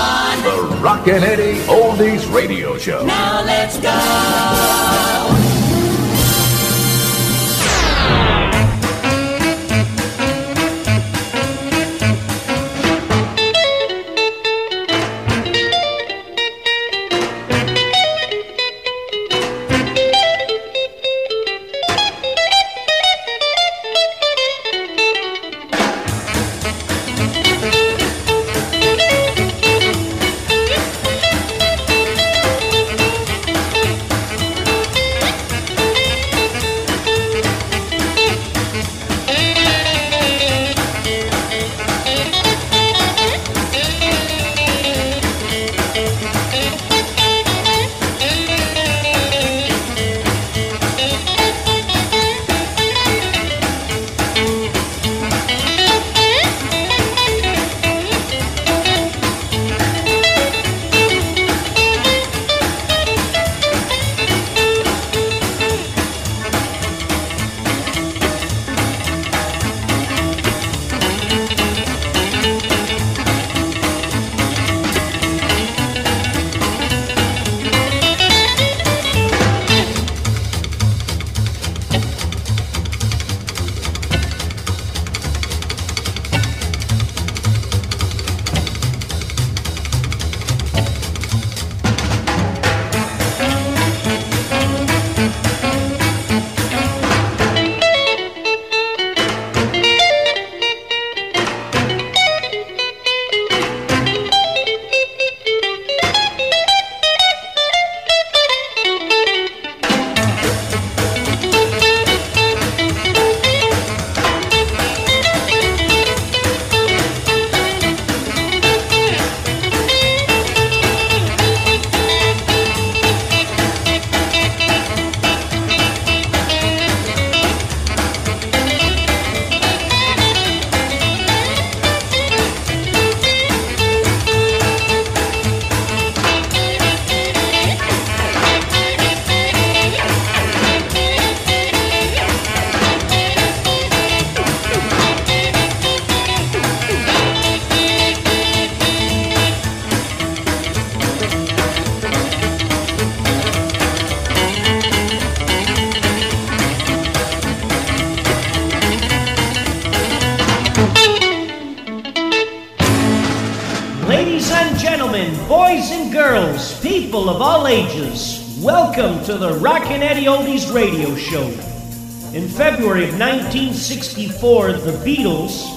on. The Rockin' Eddie Oldies Radio Show. Now let's go. To the Rockin' Eddie Oldies radio show. In February of 1964, the Beatles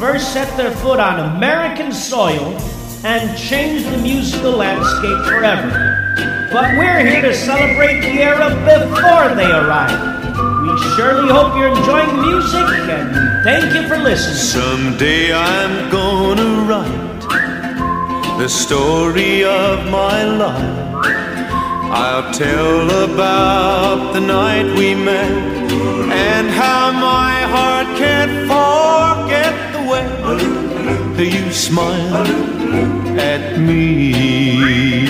first set their foot on American soil and changed the musical landscape forever. But we're here to celebrate the era before they arrived. We surely hope you're enjoying the music and thank you for listening. Someday I'm gonna write the story of my life. I'll tell about the night we met and how my heart can't forget the way that you smiled at me.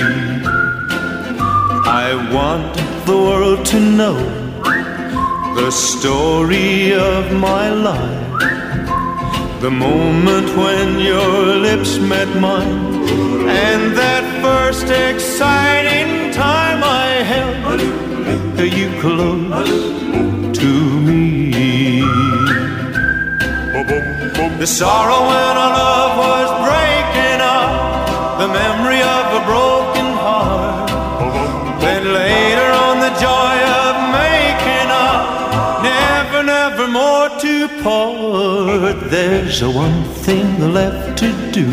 I want the world to know the story of my life. The moment when your lips met mine, and that first exciting time I held you close to me. The sorrow when our love was breaking up, the memory of a broken heart. Then later on, the joy of making up, never, never more to part. There's one thing left to do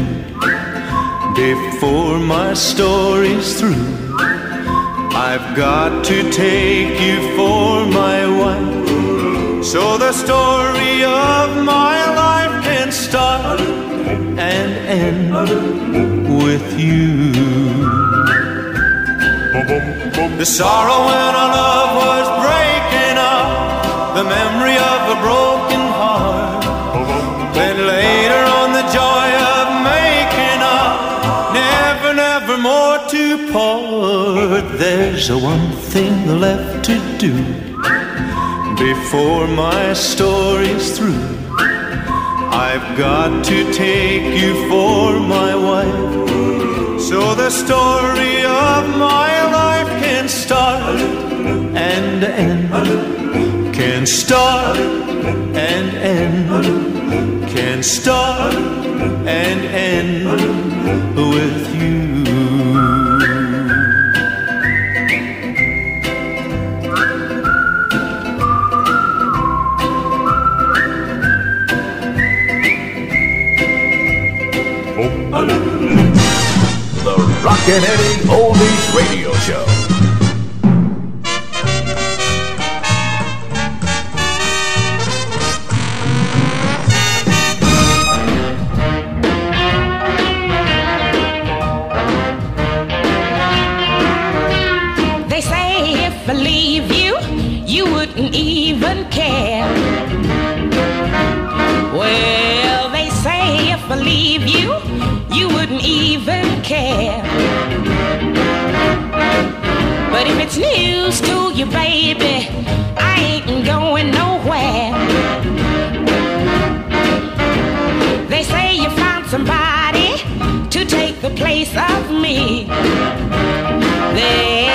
before my story's through. I've got to take you for my wife, so the story of my life can start and end with you. The sorrow when our love was breaking up, the memory of a broken There's one thing left to do before my story's through. I've got to take you for my wife. So the story of my life can start and end. Can start and end. Can start and end with you. Eddie Oldies Radio you, baby, I ain't going nowhere. They say you found somebody to take the place of me. They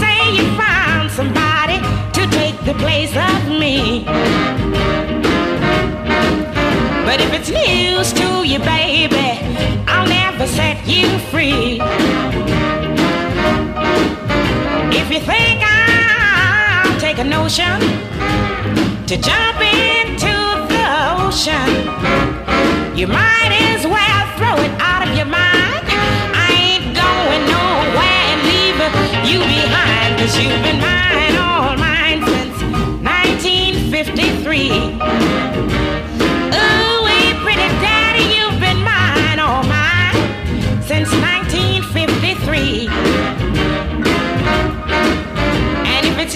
say you found somebody to take the place of me. But if it's news to you, baby, I'll never set you free. If you think I'll take a notion to jump into the ocean, you might as well throw it out of your mind. I ain't going nowhere and leave you behind, cause you've been mine, all mine since 1953. Ooh, pretty daddy, you've been mine, all mine since 1953.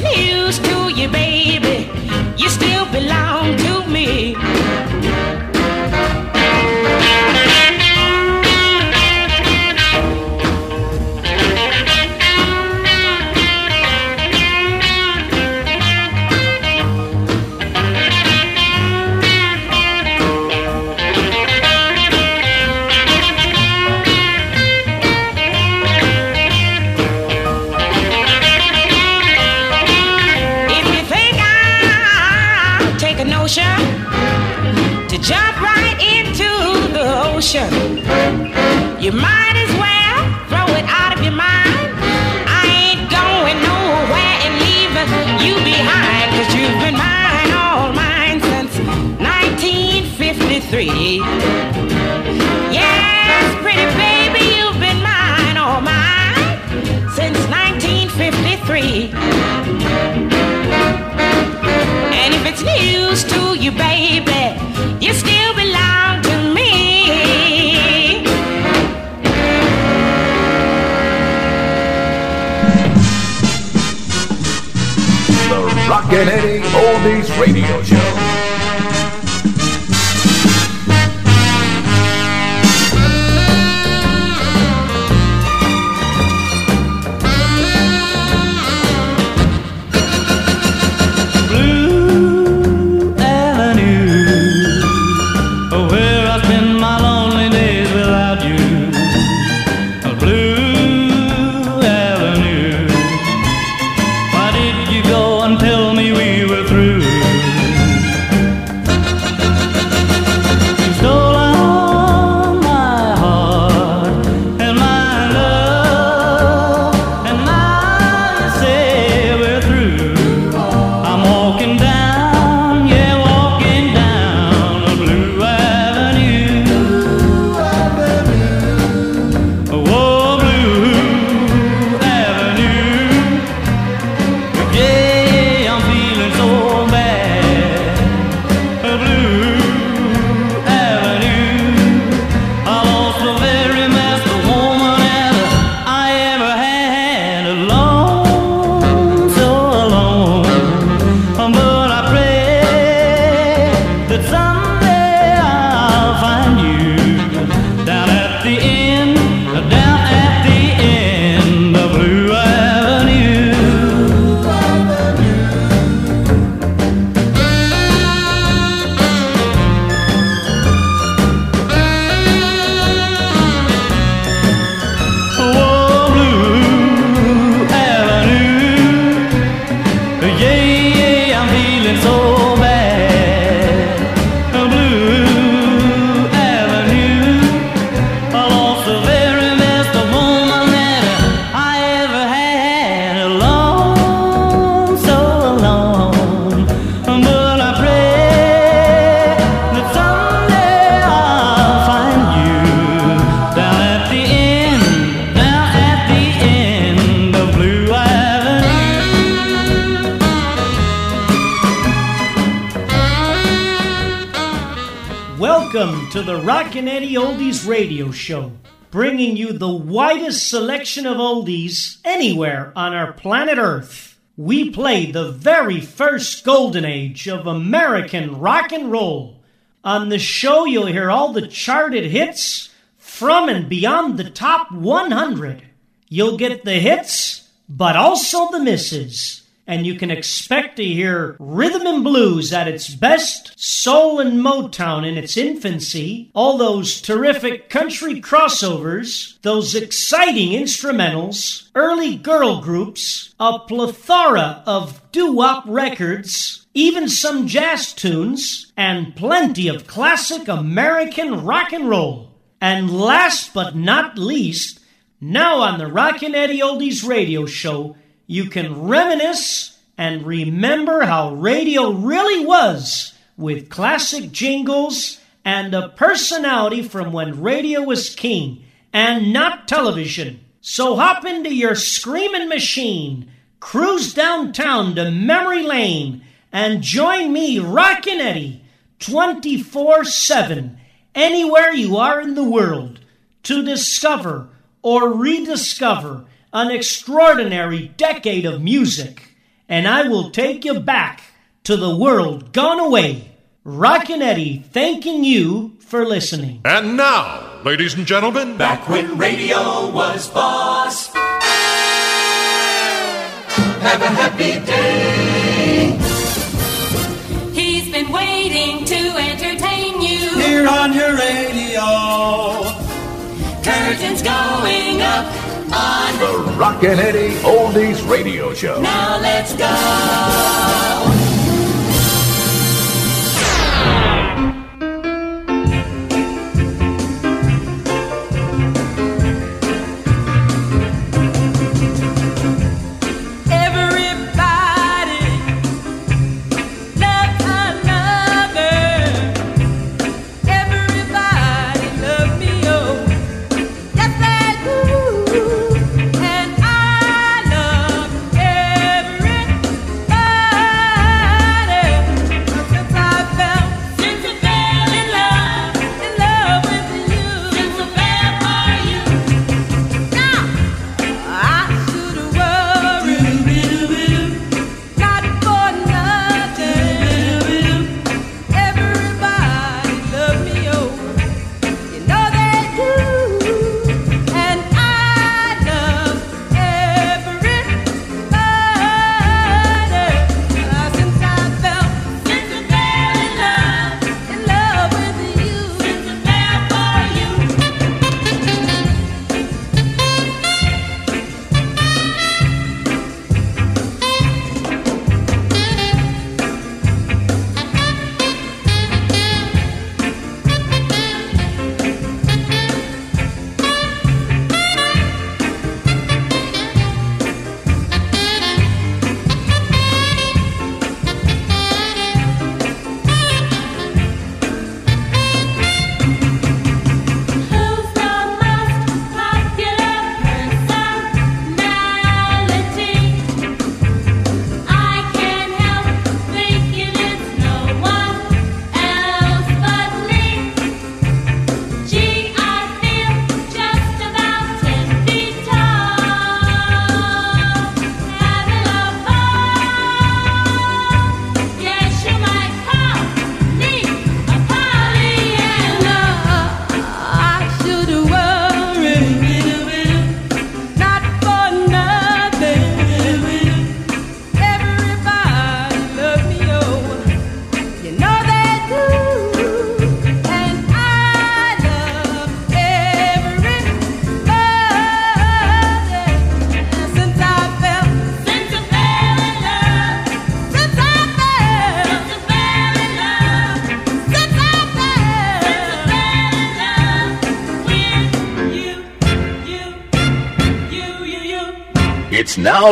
News to you, baby, you, baby, you still belong to me. The Rockin' Eddie Oldies Radio Show. The Rockin' Eddie Oldies radio show, bringing you the widest selection of oldies anywhere on our planet Earth. We play the very first golden age of American rock and roll. On the show, you'll hear all the charted hits from and beyond the top 100. You'll get the hits, but also the misses and you can expect to hear rhythm and blues at its best, soul and Motown in its infancy, all those terrific country crossovers, those exciting instrumentals, early girl groups, a plethora of doo wop records, even some jazz tunes, and plenty of classic American rock and roll. And last but not least, now on the Rockin' Eddie Oldies radio show, you can reminisce and remember how radio really was with classic jingles and a personality from when radio was king and not television. So hop into your screaming machine, cruise downtown to memory lane, and join me, Rockin' Eddie, 24 7, anywhere you are in the world, to discover or rediscover an extraordinary decade of music, and I will take you back to the world gone away. Rockin' Eddie thanking you for listening. And now, ladies and gentlemen, back when radio was boss. Have a happy day. He's been waiting to entertain you. Here on your radio. Curtains going up on The Rockin' Eddie Oldies Radio Show. Now let's go.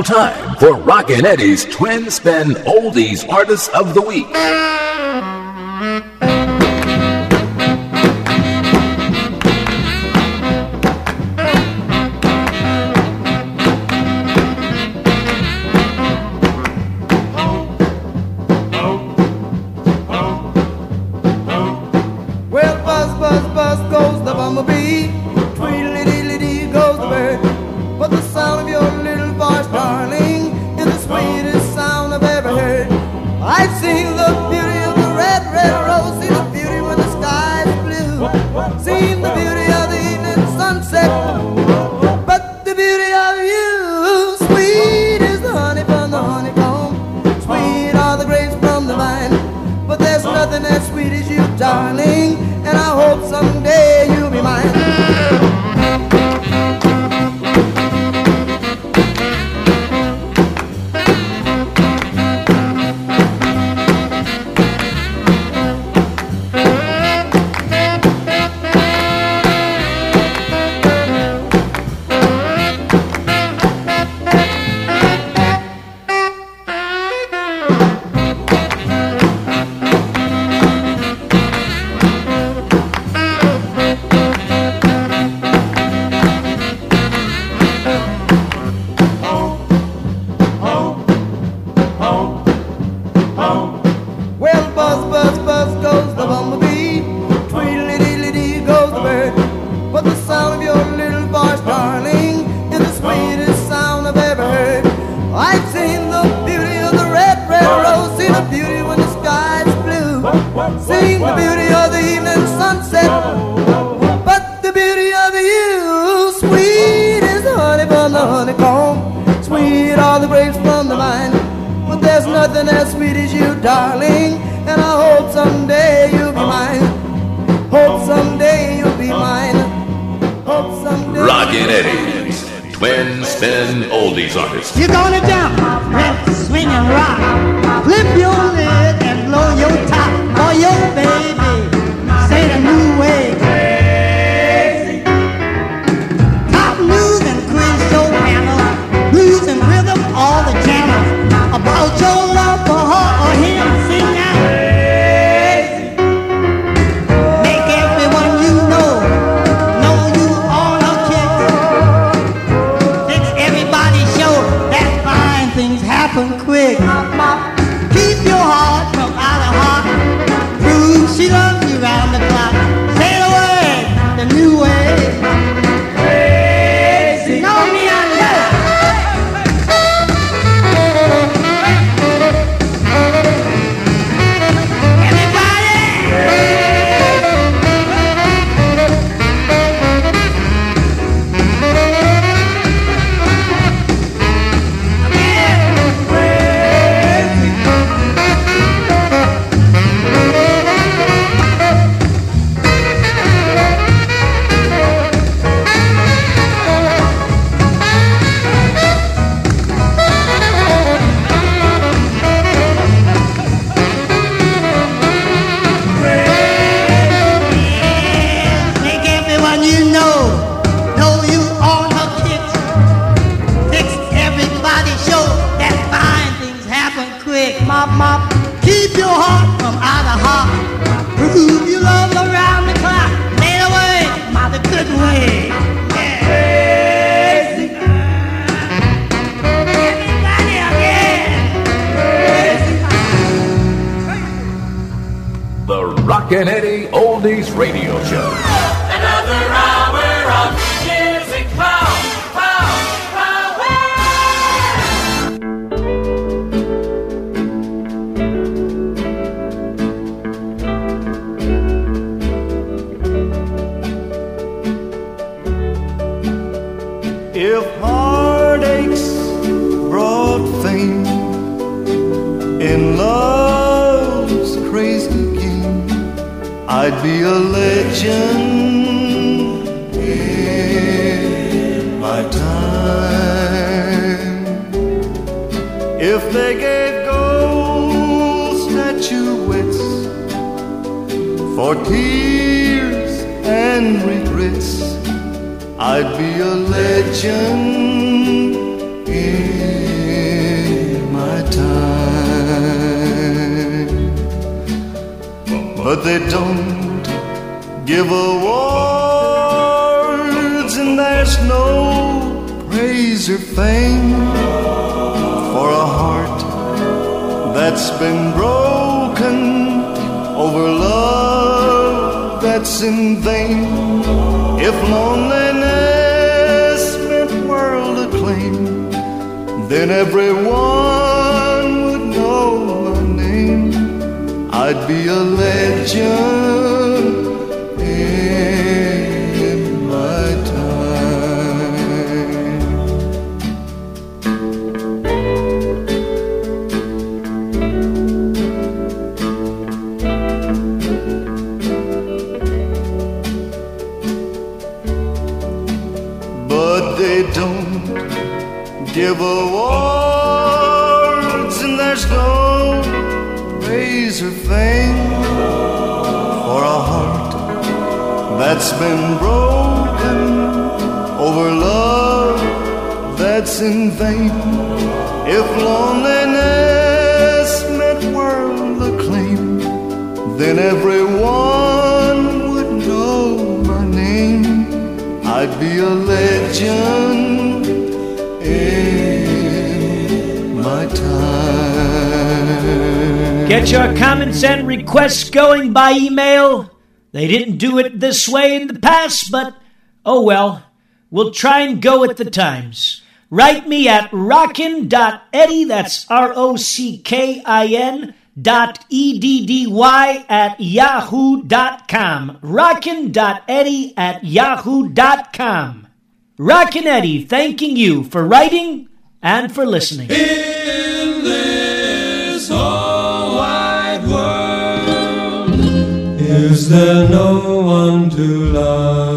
Time for Rockin' Eddie's Twin Spin Oldies Artists of the Week. the Rockin' Eddie Oldies Radio Show. Another rock. I'd be a legend in my time. If they gave gold statuettes for tears and regrets, I'd be a legend in my time. But they don't give awards, and there's no praise or fame for a heart that's been broken over love that's in vain. If loneliness meant world acclaim, then everyone would know my name. I'd be a legend. They don't give awards, and there's no razor fame for a heart that's been broken over love that's in vain. If loneliness meant world acclaim, then everyone be a legend in my time. Get your comments and requests going by email. They didn't do it this way in the past, but oh well. We'll try and go with the times. Write me at rockin.eddie, that's R O C K I N dot E D D Y at yahoo.com. Rockin.eddie at yahoo.com. Rockin' Eddie thanking you for writing and for listening. In this whole wide world, is there no one to love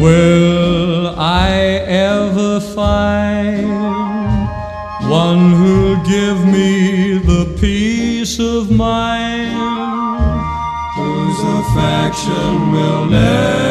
Will I ever find one who'll give me the peace of mind? Whose affection will never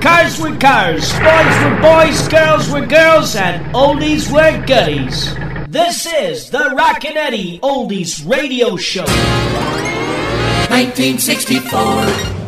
cars were cars, boys were boys, girls were girls, and oldies were goodies. This is the Rockin' Eddie Oldies Radio Show. 1964.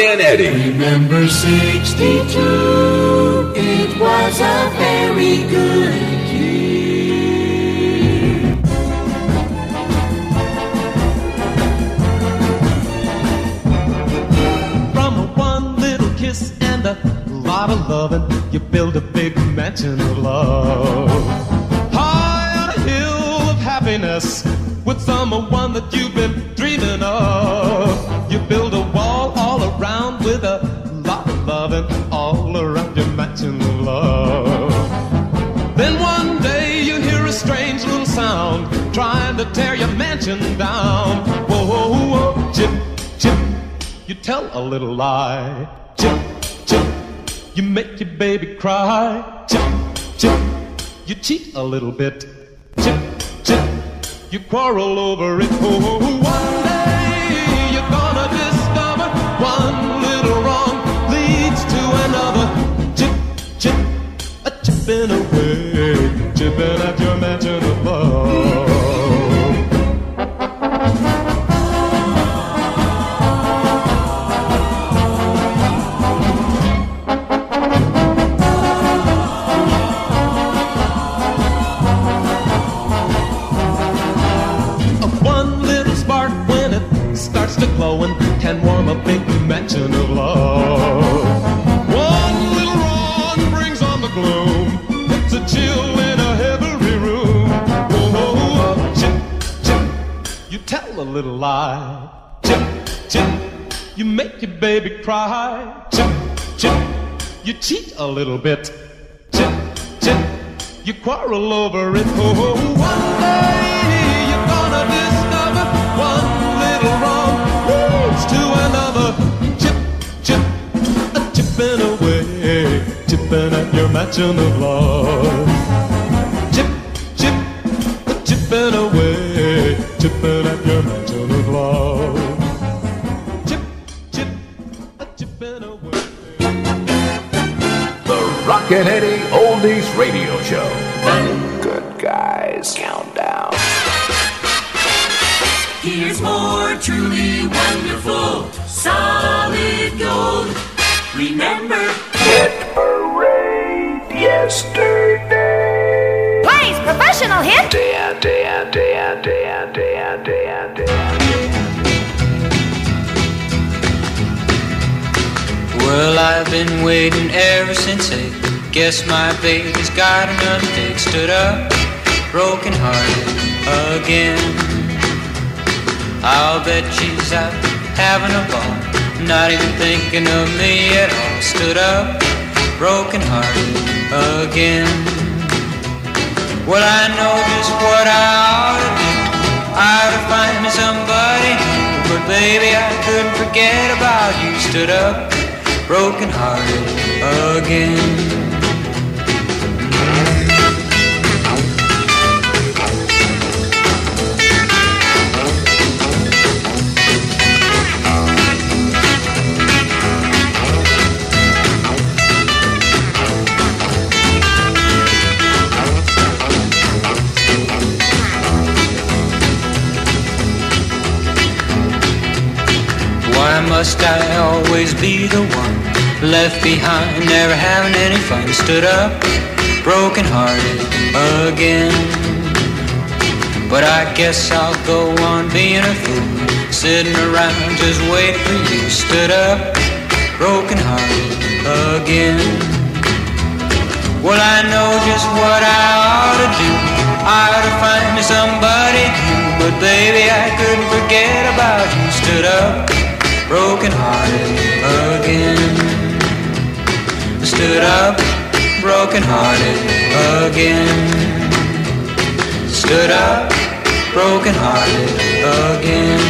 Here's Rockin' Eddie. Remember 62, it was a very good year. From a one little kiss and a lot of loving, you build a big mansion of love. High on a hill of happiness with someone that tear your mansion down. Whoa, whoa, whoa, chip, chip. You tell a little lie. Chip, chip. You make your baby cry. Chip, chip. You cheat a little bit. Chip, chip. You quarrel over it. Oh, one day you're gonna discover one little wrong leads to another. Chip, chip. A chipping away. Chipping at your mansion baby cry. Chip, chip, you cheat a little bit. Chip, chip, you quarrel over it. Oh, oh, oh. one day you're gonna discover one little wrong leads to another. Chip, chip, a chipping away, chipping at your mansion of love. Chip, chip, a chipping away, chipping at your mansion of love. The Rockin' Eddie Oldies Radio Show. Good guys countdown. Here's more truly wonderful, solid gold. Remember, Hit parade yesterday. Plays professional hit. Dan, Dan, Dan, Dan, Dan, Dan, Dan. Well, I've been waiting ever since eight. Guess my baby's got another date. Stood up, broken hearted again. I'll bet she's out having a ball, not even thinking of me at all. Stood up, broken hearted again. Well, I know just what I ought to do. I ought to find me somebody new. But baby, I couldn't forget about you. Stood up, broken hearted again. must I always be the one left behind, never having any fun? Stood up, broken hearted again. But I guess I'll go on being a fool, sitting around just waiting for you. Stood up, broken hearted again. Well, I know just what I ought to do. I ought to find me somebody new, but baby, I couldn't forget about you. Stood up broken hearted again. I stood up, broken hearted again. Stood up, broken hearted again.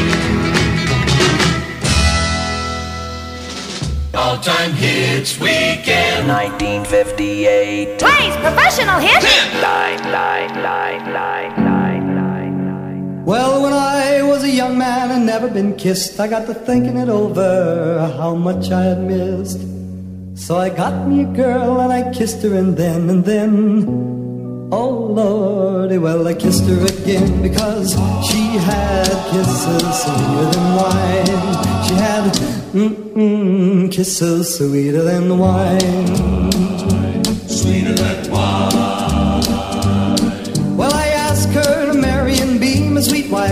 All-time hits weekend 1958 Plays professional hits Ten. Lie, lie, lie, lie, lie well, when I was a young man and never been kissed, I got to thinking it over how much I had missed. So I got me a girl and I kissed her, and then and then, oh lordy, well I kissed her again because she had kisses sweeter than wine. She had mm-mm, kisses sweeter than wine. Sweeter than wine.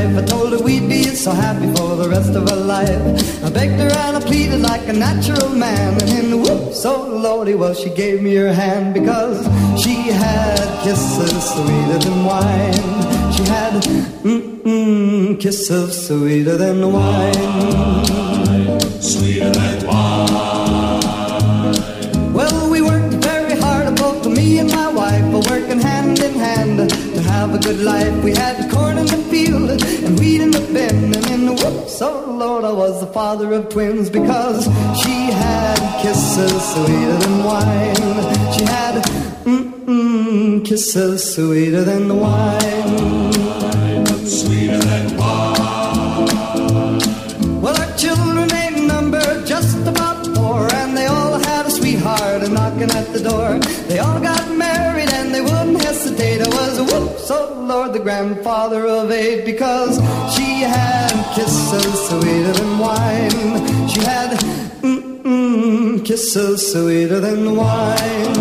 Wife. I told her we'd be so happy for the rest of our life. I begged her and I pleaded like a natural man. And in the whoop, so lordy, well, she gave me her hand because she had kisses sweeter than wine. She had mm-mm, kisses sweeter than wine. Sweeter than have a good life. We had corn in the field and wheat in the bin, and in the whoops, oh Lord, I was the father of twins because she had kisses sweeter than wine. She had mm-mm, kisses sweeter than wine. Sweeter than wine. Well, our children ain't numbered just about four, and they all had a sweetheart knocking at the door. They all got the grandfather of eight, because she had kisses sweeter than wine. She had mm-mm, kisses sweeter than wine.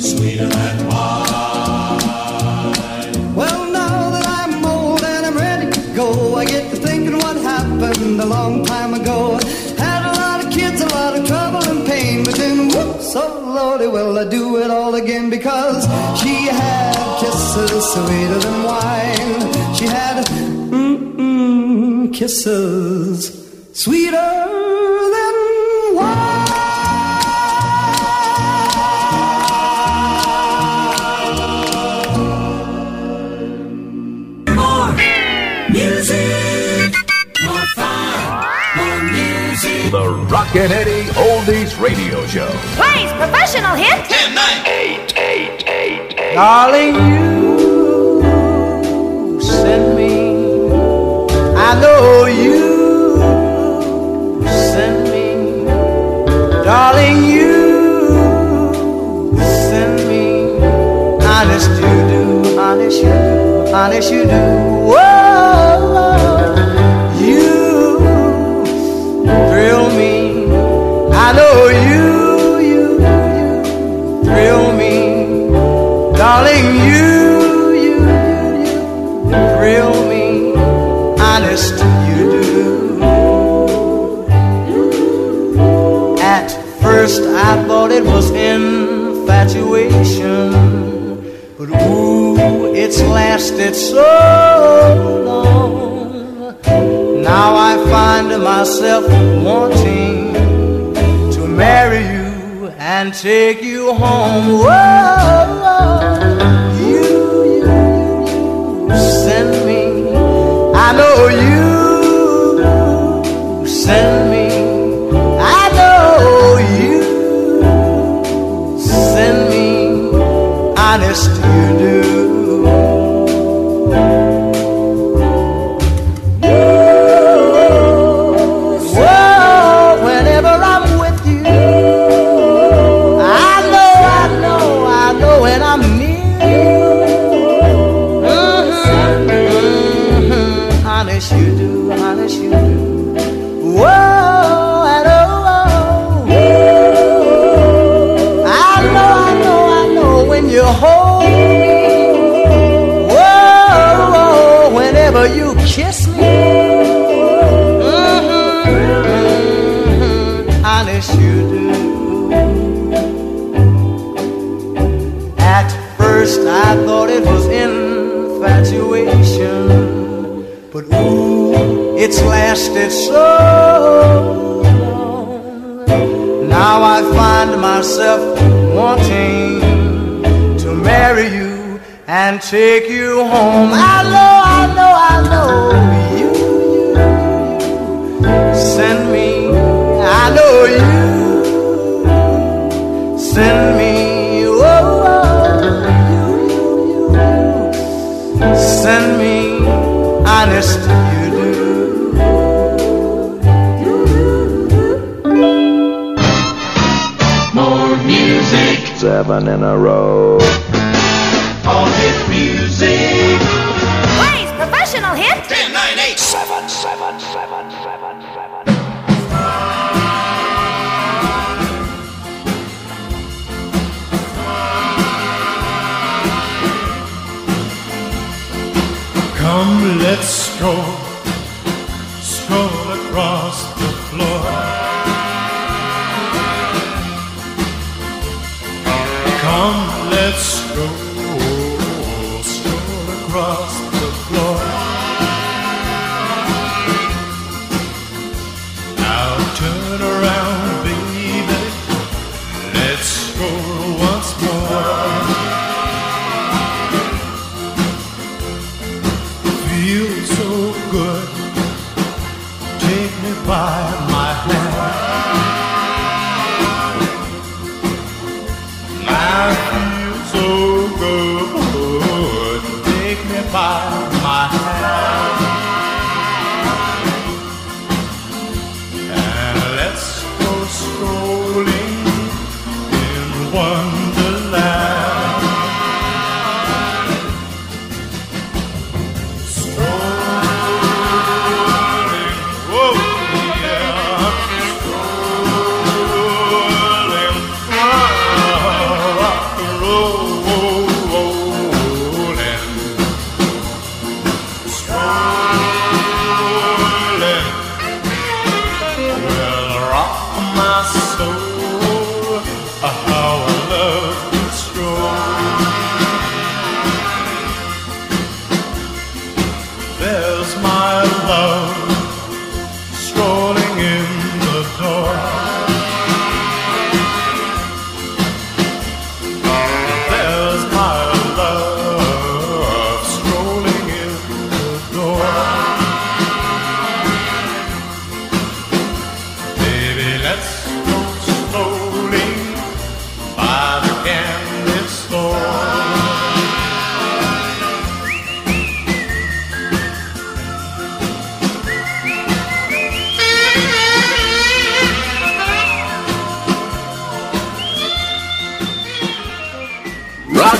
Sweeter than wine. Well, now that I'm old and I'm ready to go, I get to thinking what happened a long time ago. Had a lot of kids, a lot of trouble and pain, but then whoops, oh lordy, well I do it all again because she kisses sweeter than wine. She had mm-mm, kisses sweeter than wine. More music. More fun. More music. The Rockin' Eddie Oldies Radio Show. Plays professional hit. 10, 9. Eight, eight, eight, eight. Darling, you send me. I know you send me. Darling, you send me. Honest you do, honest you do, honest you do. Whoa, you thrill me. I know you, you, Darling, you, you, you, you thrill me. Honest, you do. At first, I thought it was infatuation, but ooh, it's lasted so long. Now I find myself wanting to marry you and take you home. Whoa, you, you, you send me. I know you send me. I know you send me. Honest, you do. Honest you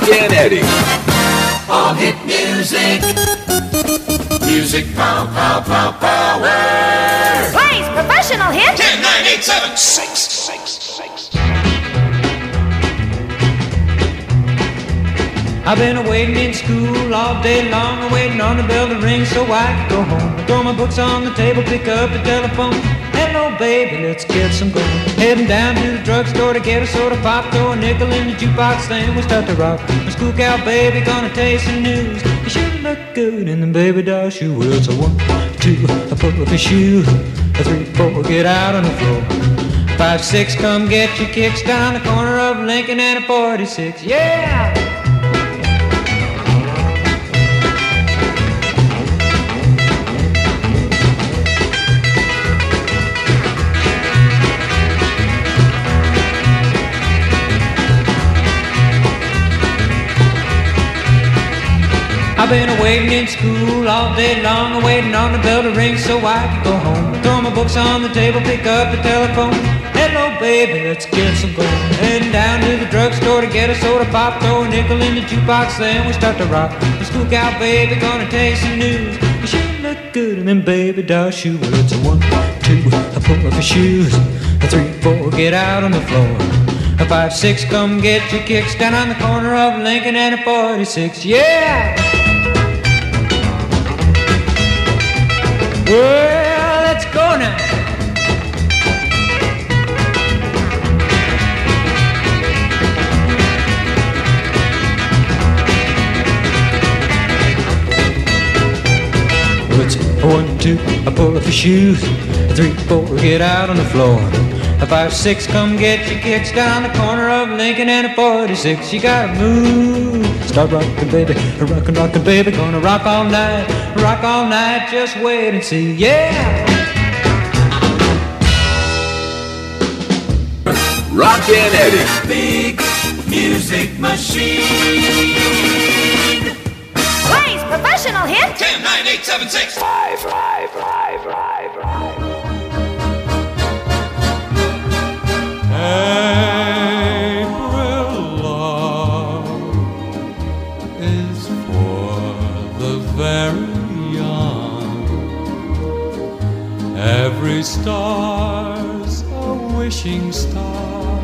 Rockin' Eddie. All hit music. Music pow pow pow power. Please, professional hit. 10, 9, 8, 7, 6, 6, 6. I've been waiting in school all day long, waiting on the bell to ring so I can go home. I throw my books on the table, pick up the telephone. Hello, baby, let's get some going. Heading down to the drugstore to get a soda pop, throw a nickel in the jukebox, then we start to rock. My school cow baby gonna taste some news. You sure look good in the baby doll shoe. Well, a one, two, a pull up your shoe. A three, four, get out on the floor. Five, six, come get your kicks down the corner of Lincoln and a 46. Yeah! Been waiting in school all day long, waiting on the bell to ring so I can go home. Throw my books on the table, pick up the telephone. Hello, baby, let's get some going. Heading down to the drugstore to get a soda pop, throw a nickel in the jukebox, then we start to rock. The school cow baby gonna taste some news. You sure look good in them baby doll shoes. Well, it's a one, two, a pull up your shoes. A three, four, get out on the floor. A five, six, come get your kicks down on the corner of Lincoln and a 46. Yeah! Well, let's go now. It's one, two, I pull up your shoes. Three, four, get out on the floor. A five six, come get your kicks down the corner of Lincoln and a 46. You gotta move, start rocking, baby, rockin', rockin', baby, gonna rock all night, rock all night. Just wait and see, yeah. Rockin' Eddie. Big music machine. Blaze professional hit. 10, 9, 8, 7, 6. 5, 5, 5, 5, 5. April Every star's a wishing star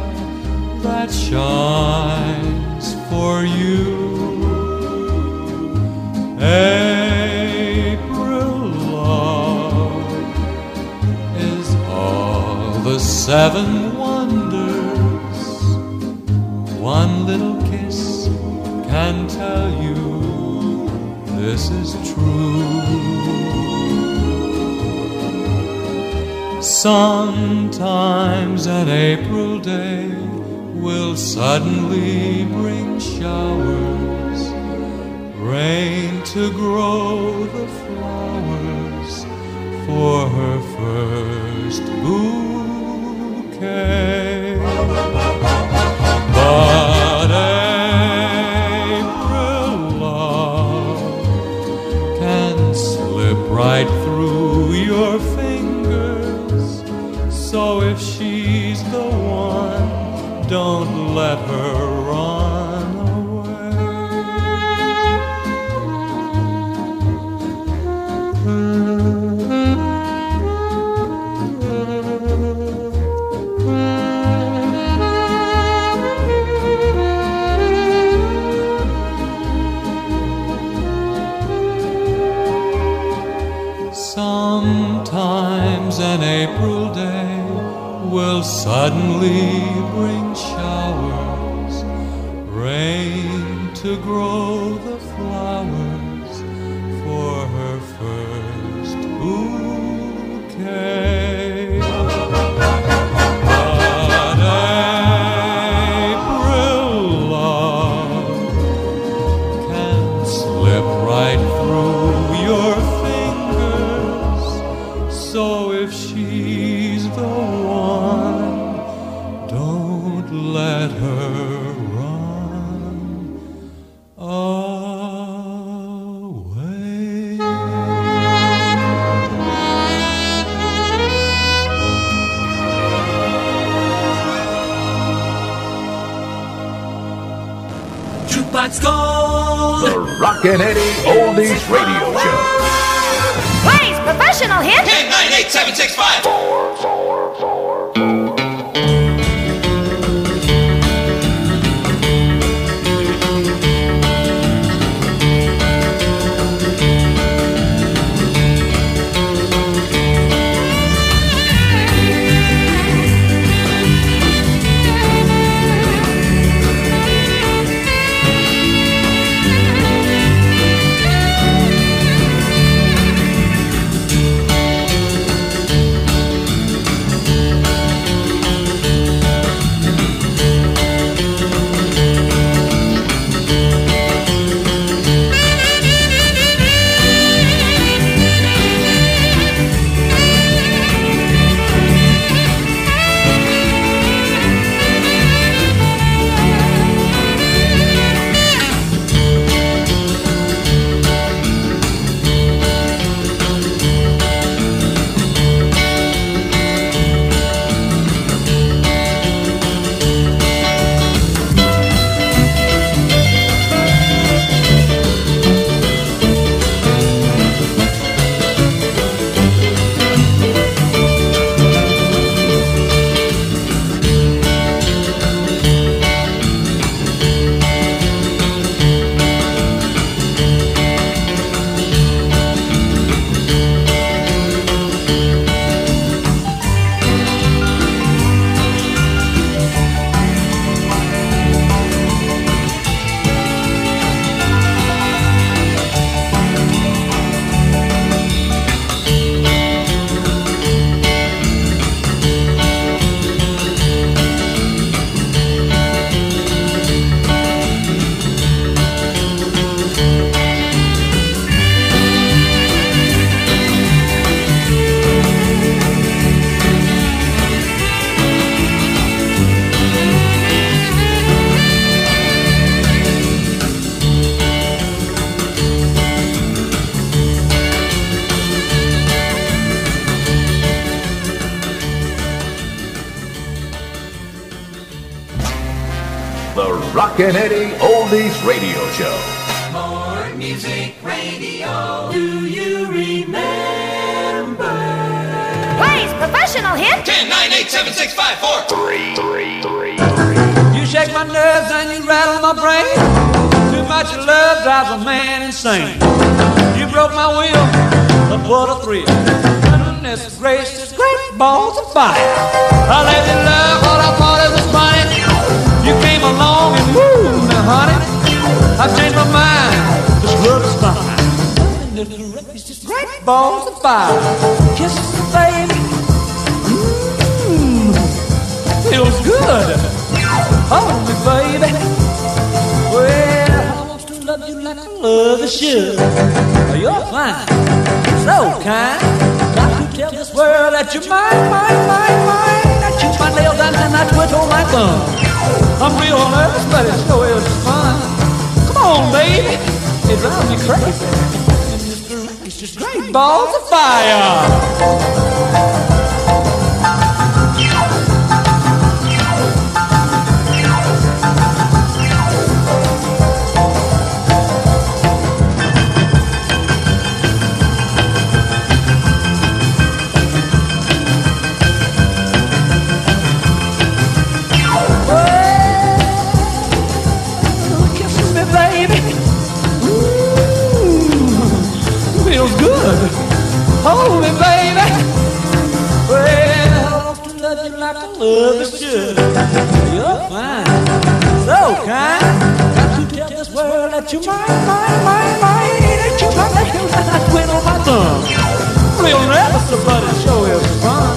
that shines for you. April love is all the seven wonders. One little kiss can tell you this is true. Sometimes an April day will suddenly bring showers, rain to grow the flowers for her first bouquet. But April love can slip right if she's the one, don't let her Rockin' Eddie Oldies Radio Show. More music radio. Do you remember? Plays professional hit. 10, 9, 8, 7, 6, 5, 4, 3, 3, 3. You shake my nerves and you rattle my brain. Too much love drives a man insane. You broke my will, but what a thrill. Goodness gracious, great balls of fire. I let you love what I thought it was honey, I've changed my mind. This love fine. Great balls of fire. Kisses, baby. Mmm, feels good. Hold me, baby. Well, I want to love you like I love a should. You're fine, so kind. Got to tell this world that you're mine, mine, mine, mine. I chew my nails and I twiddle my thumb. I'm real nervous, but it sure is fun. Come on, baby. It drives me crazy. It's just great balls of fire. You're fine, so kind. Got to tell this world that you're mine, mine, mine, mine. That you're my nails and I twiddle my thumb. Real nervous, but it sure is fun.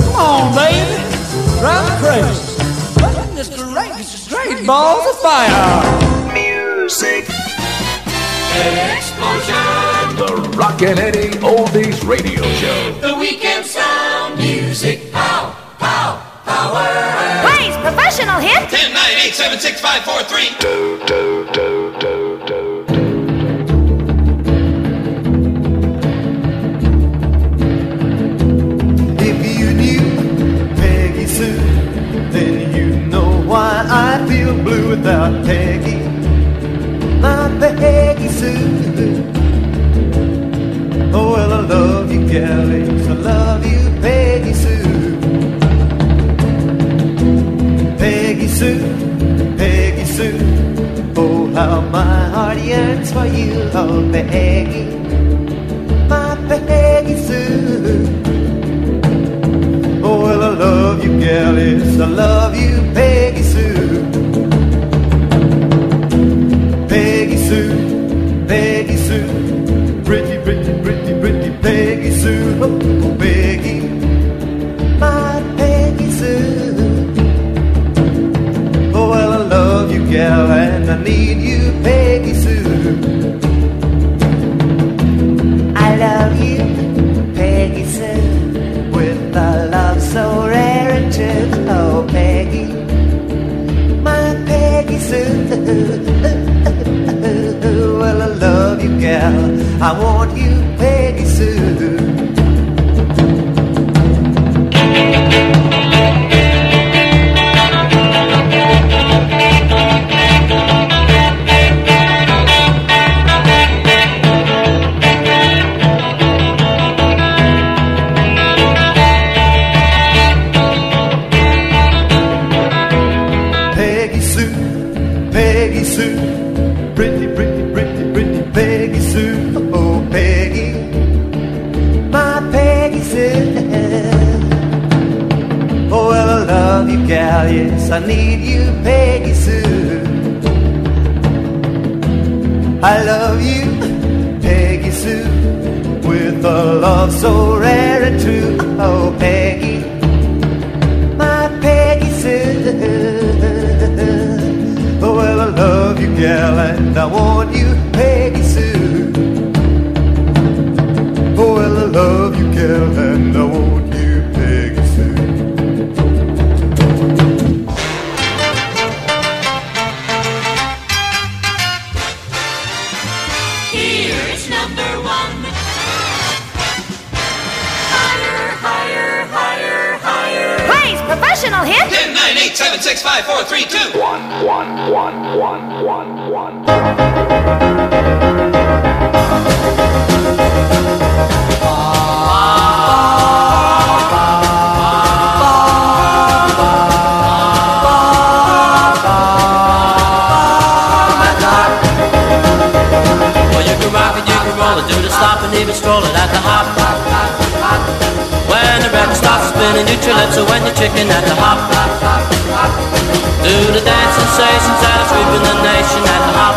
Come on, baby. Drive me crazy. Goodness gracious, great balls of fire. Music. Explosion. The Rockin' Eddie Oldies Radio Show. The weekend Plays hit. 10, 9, 8, 7, 6, 5, 4, 3. Do, do, do, do, do. If you knew Peggy Sue, then you know why I feel blue without Peggy. My Peggy Sue. Oh, well, I love you, galleys. I love you, Peggy Sue, Peggy Sue. Oh, how my heart yearns for you, oh, Peggy. My Peggy Sue. Oh, well, I love you, gal, yes, I love you, Peggy gal, and I need you, Peggy chicken at the hop. Do the dance sensations that are sweeping the nation at the hop.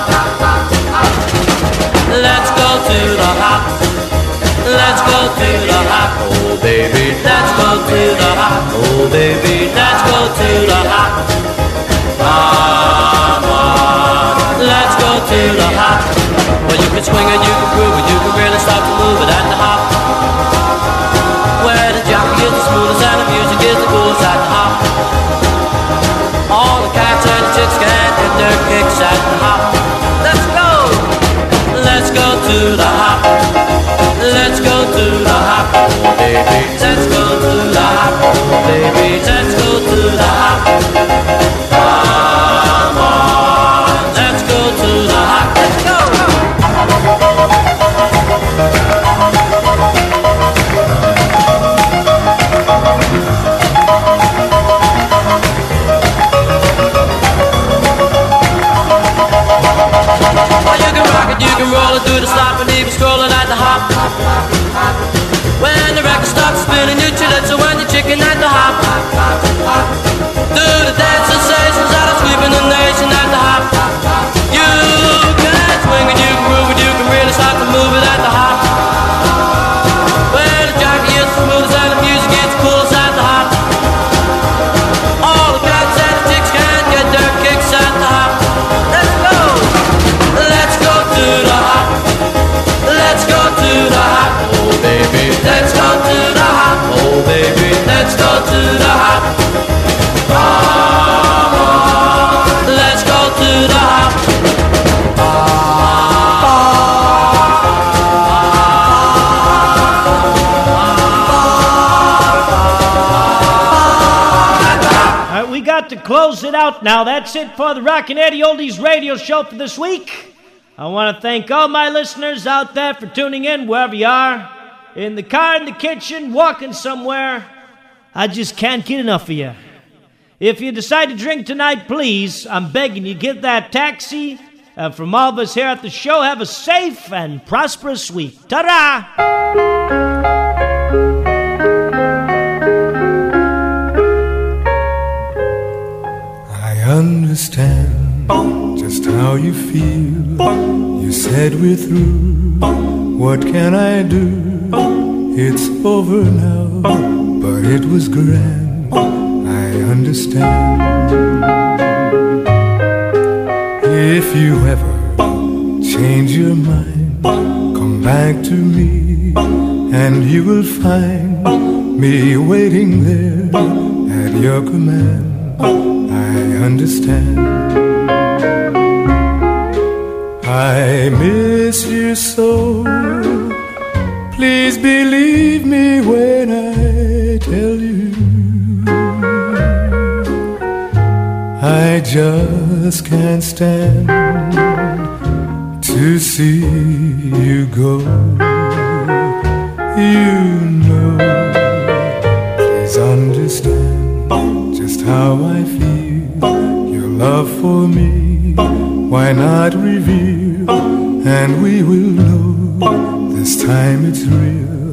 Let's go to the hop. Let's go to the hop. Oh baby, let's go to the hop. Oh baby, let's go to the hop. Come on, let's go to the hop. Well, you can swing it, you can groove it, you can really start to move it at the hop. The smoothest and the music is the coolest at the hop. All the cats and the chicks can get their kicks at the hop. Let's go, let's go to the hop. Let's go to the hop, baby. Let's go to the hop, baby. Let's go to the hop. It, you can roll it, do the stop and even stroll it at the hop. Now. That's it for the Rockin' Eddie Oldies radio show for this week. I want to thank all my listeners out there for tuning in wherever you are. In the car, in the kitchen, walking somewhere. I just can't get enough of you. If you decide to drink tonight, please, I'm begging you, get that taxi. And from all of us here at the show, have a safe and prosperous week. Ta da! Understand just how you feel. You said we're through. What can I do? It's over now, but it was grand. I understand. If you ever change your mind, come back to me, and you will find me waiting there at your command. I understand. I miss you so. Please believe me when I tell you. I just can't stand to see you go. You know, please understand just how I feel. Love for me, why not reveal? And we will know this time it's real.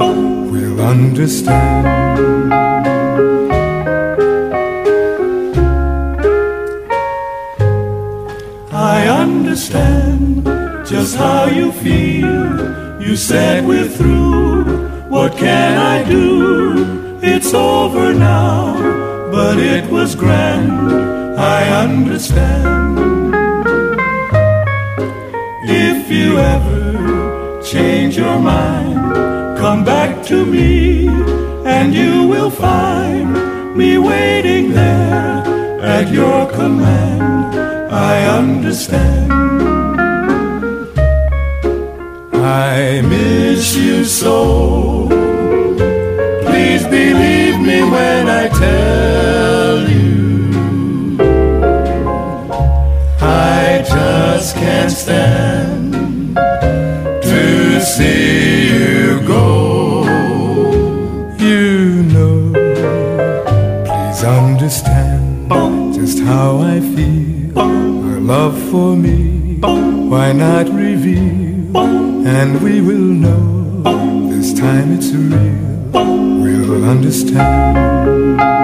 We'll understand. I understand just how you feel. You said we're through. What can I do? It's over now, but it was grand. I understand. If you ever change your mind, come back to me, and you will find me waiting there at your command. I understand. I miss you so. For me, why not reveal? And we will know this time it's real. We'll understand.